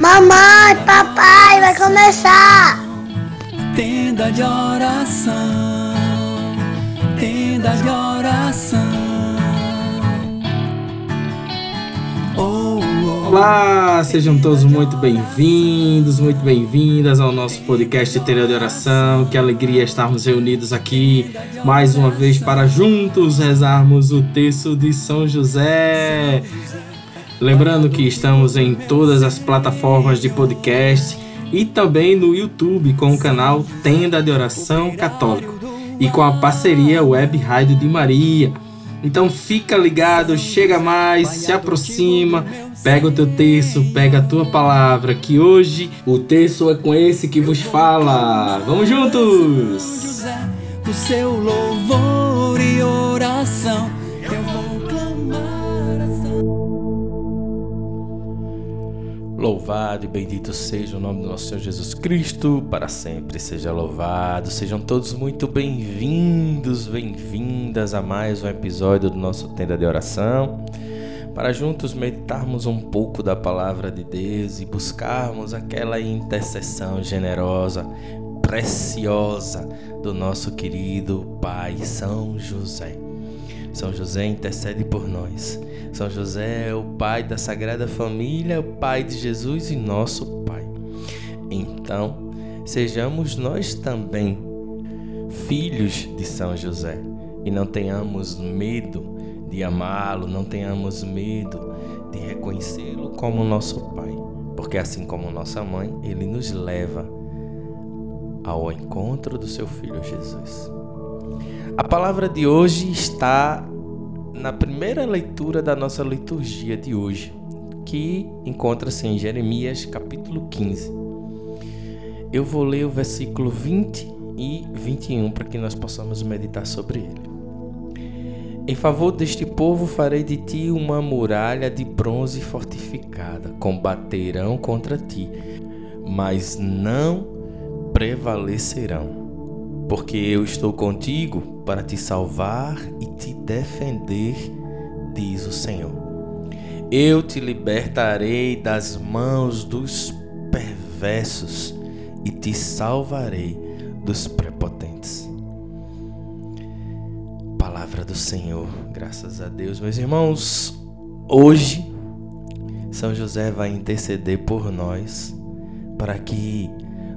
Mamãe, papai, vai começar. Tenda de oração, tenda de oração. Olá, sejam todos muito bem-vindos, muito bem-vindas ao nosso podcast Tenda de Oração. Que alegria estarmos reunidos aqui mais uma vez para juntos rezarmos o texto de São José. Lembrando que estamos em todas as plataformas de podcast e também no YouTube com o canal Tenda de Oração Católico e com a parceria Web Rádio de Maria. Então fica ligado, chega mais, se aproxima, pega o teu texto, pega a tua palavra, que hoje o texto é com esse que vos fala. Vamos juntos! O seu louvor e oração. Louvado e bendito seja o nome do nosso Senhor Jesus Cristo, para sempre seja louvado. Sejam todos muito bem-vindos, bem-vindas a mais um episódio do nosso Tenda de Oração, para juntos meditarmos um pouco da palavra de Deus e buscarmos aquela intercessão generosa, preciosa do nosso querido Pai São José. São José intercede por nós. São José é o pai da Sagrada Família, o pai de Jesus e nosso pai. Então, sejamos nós também filhos de São José e não tenhamos medo de amá-lo, não tenhamos medo de reconhecê-lo como nosso pai, porque assim como nossa mãe, ele nos leva ao encontro do seu filho Jesus. A palavra de hoje está na primeira leitura da nossa liturgia de hoje, que encontra-se em Jeremias capítulo 15. Eu vou ler o versículo 20 e 21 para que nós possamos meditar sobre ele. Em favor deste povo farei de ti uma muralha de bronze fortificada. Combaterão contra ti, mas não prevalecerão porque eu estou contigo para te salvar e te defender, diz o Senhor. Eu te libertarei das mãos dos perversos e te salvarei dos prepotentes. Palavra do Senhor, graças a Deus, meus irmãos. Hoje, São José vai interceder por nós para que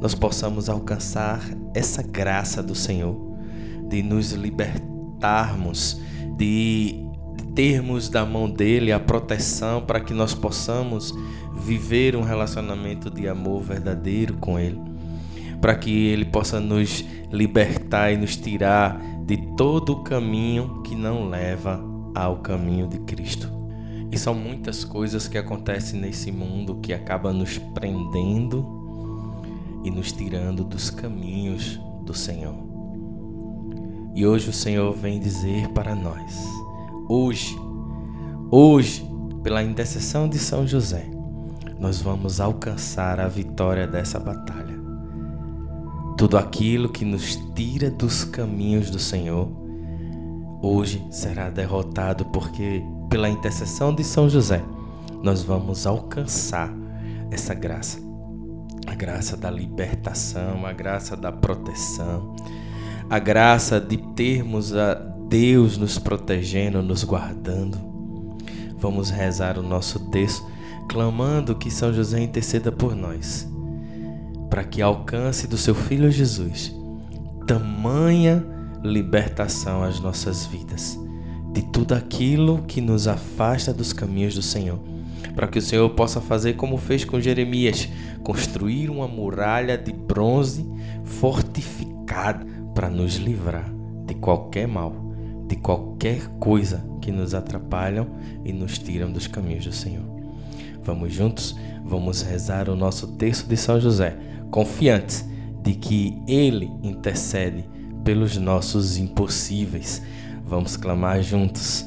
nós possamos alcançar essa graça do Senhor, de nos libertarmos, de termos da mão dele a proteção para que nós possamos viver um relacionamento de amor verdadeiro com ele, para que ele possa nos libertar e nos tirar de todo o caminho que não leva ao caminho de Cristo. E são muitas coisas que acontecem nesse mundo que acabam nos prendendo e nos tirando dos caminhos do Senhor. E hoje o Senhor vem dizer para nós: hoje, hoje, pela intercessão de São José, nós vamos alcançar a vitória dessa batalha. Tudo aquilo que nos tira dos caminhos do Senhor, hoje será derrotado, porque pela intercessão de São José, nós vamos alcançar essa graça a graça da libertação, a graça da proteção, a graça de termos a Deus nos protegendo, nos guardando. Vamos rezar o nosso texto, clamando que São José interceda por nós, para que alcance do seu Filho Jesus tamanha libertação às nossas vidas, de tudo aquilo que nos afasta dos caminhos do Senhor para que o Senhor possa fazer como fez com Jeremias, construir uma muralha de bronze fortificada para nos livrar de qualquer mal, de qualquer coisa que nos atrapalham e nos tiram dos caminhos do Senhor. Vamos juntos, vamos rezar o nosso texto de São José, confiantes de que ele intercede pelos nossos impossíveis. Vamos clamar juntos.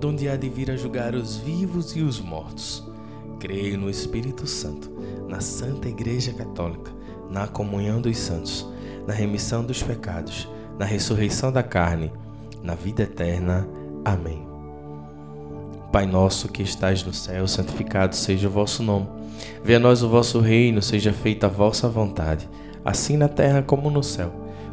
donde há de vir a julgar os vivos e os mortos. Creio no Espírito Santo, na Santa Igreja Católica, na comunhão dos santos, na remissão dos pecados, na ressurreição da carne, na vida eterna. Amém. Pai nosso que estais no céu, santificado seja o vosso nome. Venha a nós o vosso reino, seja feita a vossa vontade, assim na terra como no céu.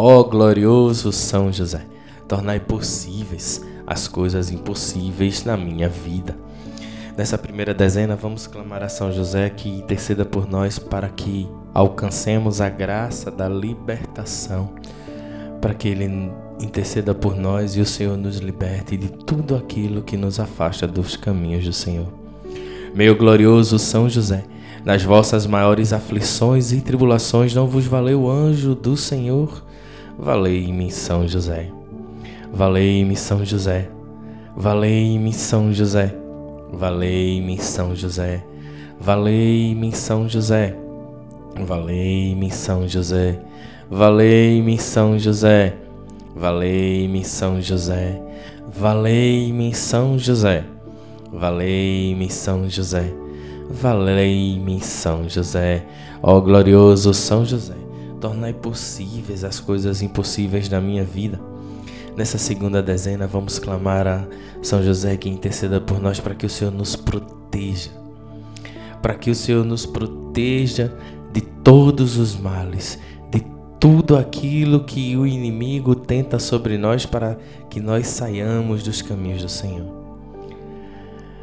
Ó oh, glorioso São José, tornai possíveis as coisas impossíveis na minha vida. Nessa primeira dezena, vamos clamar a São José que interceda por nós para que alcancemos a graça da libertação, para que Ele interceda por nós e o Senhor nos liberte de tudo aquilo que nos afasta dos caminhos do Senhor. Meu glorioso São José, nas vossas maiores aflições e tribulações não vos valeu o anjo do Senhor? Valei-me São José. Valei-me São José. Valei-me São José. Valei-me São José. Valei-me São José. Valei-me São José. Valei-me São José. Valei-me São José. Valei-me São José. Valei-me São José. Valei-me São José. Ó glorioso São José tornai possíveis as coisas impossíveis na minha vida. Nessa segunda dezena, vamos clamar a São José que interceda por nós para que o Senhor nos proteja, para que o Senhor nos proteja de todos os males, de tudo aquilo que o inimigo tenta sobre nós para que nós saiamos dos caminhos do Senhor.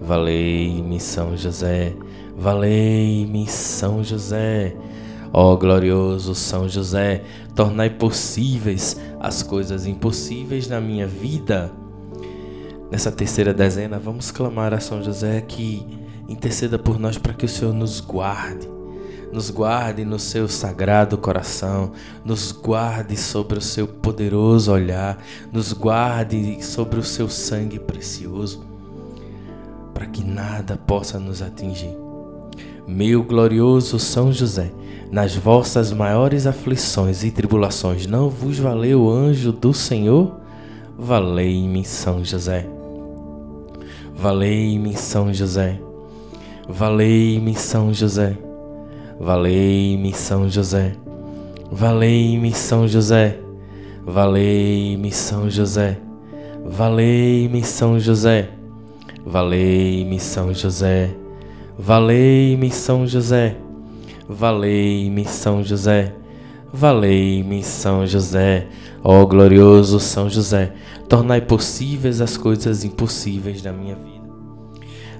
Valei-me São José, valei-me São José. Ó glorioso São José, tornai possíveis as coisas impossíveis na minha vida. Nessa terceira dezena, vamos clamar a São José que interceda por nós para que o Senhor nos guarde, nos guarde no seu sagrado coração, nos guarde sobre o seu poderoso olhar, nos guarde sobre o seu sangue precioso para que nada possa nos atingir. Meu glorioso São José, nas vossas maiores aflições e tribulações, não vos valeu o anjo do Senhor? Valei-me, São José. Valei-me, São José. Valei-me, São José. Valei-me, São José. Valei-me, São José. Valei-me, São José. Valei-me, São José. Valei-me São José, valei-me São José, valei-me São José, valei-me São José, ó glorioso São José, tornai possíveis as coisas impossíveis da minha vida.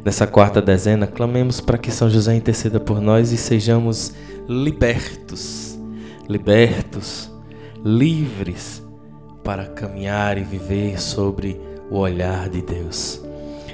Nessa quarta dezena, clamemos para que São José interceda por nós e sejamos libertos, libertos, livres para caminhar e viver sobre o olhar de Deus.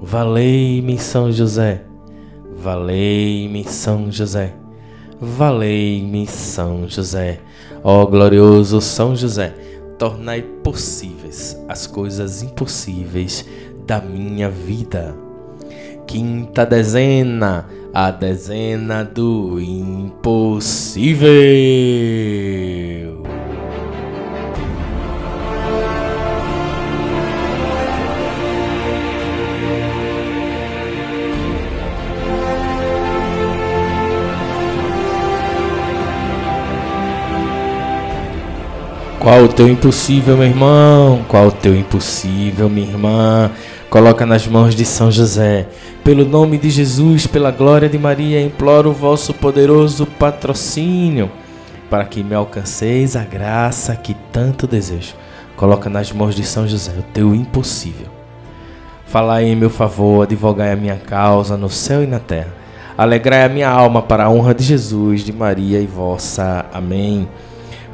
Valei-me São José. Valei-me São José. Valei-me São José. Ó glorioso São José, tornai possíveis as coisas impossíveis da minha vida. Quinta dezena, a dezena do impossível. Qual o teu impossível, meu irmão? Qual o teu impossível, minha irmã? Coloca nas mãos de São José. Pelo nome de Jesus, pela glória de Maria, imploro o vosso poderoso patrocínio para que me alcanceis a graça que tanto desejo. Coloca nas mãos de São José o teu impossível. Falai em meu favor, advogai a minha causa no céu e na terra. Alegrai a minha alma para a honra de Jesus, de Maria e vossa. Amém.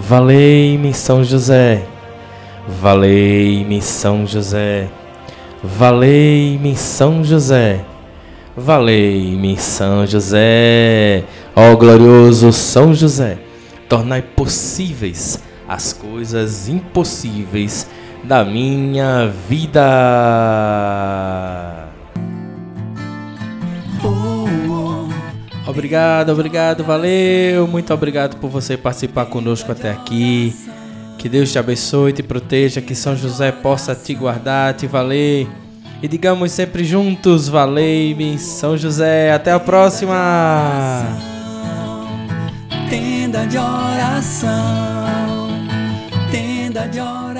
Valei-me São José, valei-me São José, valei-me São José, valei-me São José, ó glorioso São José, tornai possíveis as coisas impossíveis da minha vida. Obrigado, obrigado, valeu. Muito obrigado por você participar conosco até aqui. Que Deus te abençoe, te proteja, que São José possa te guardar, te valer. E digamos sempre juntos, valei-me, São José. Até a próxima. Tenda de oração, tenda de oração.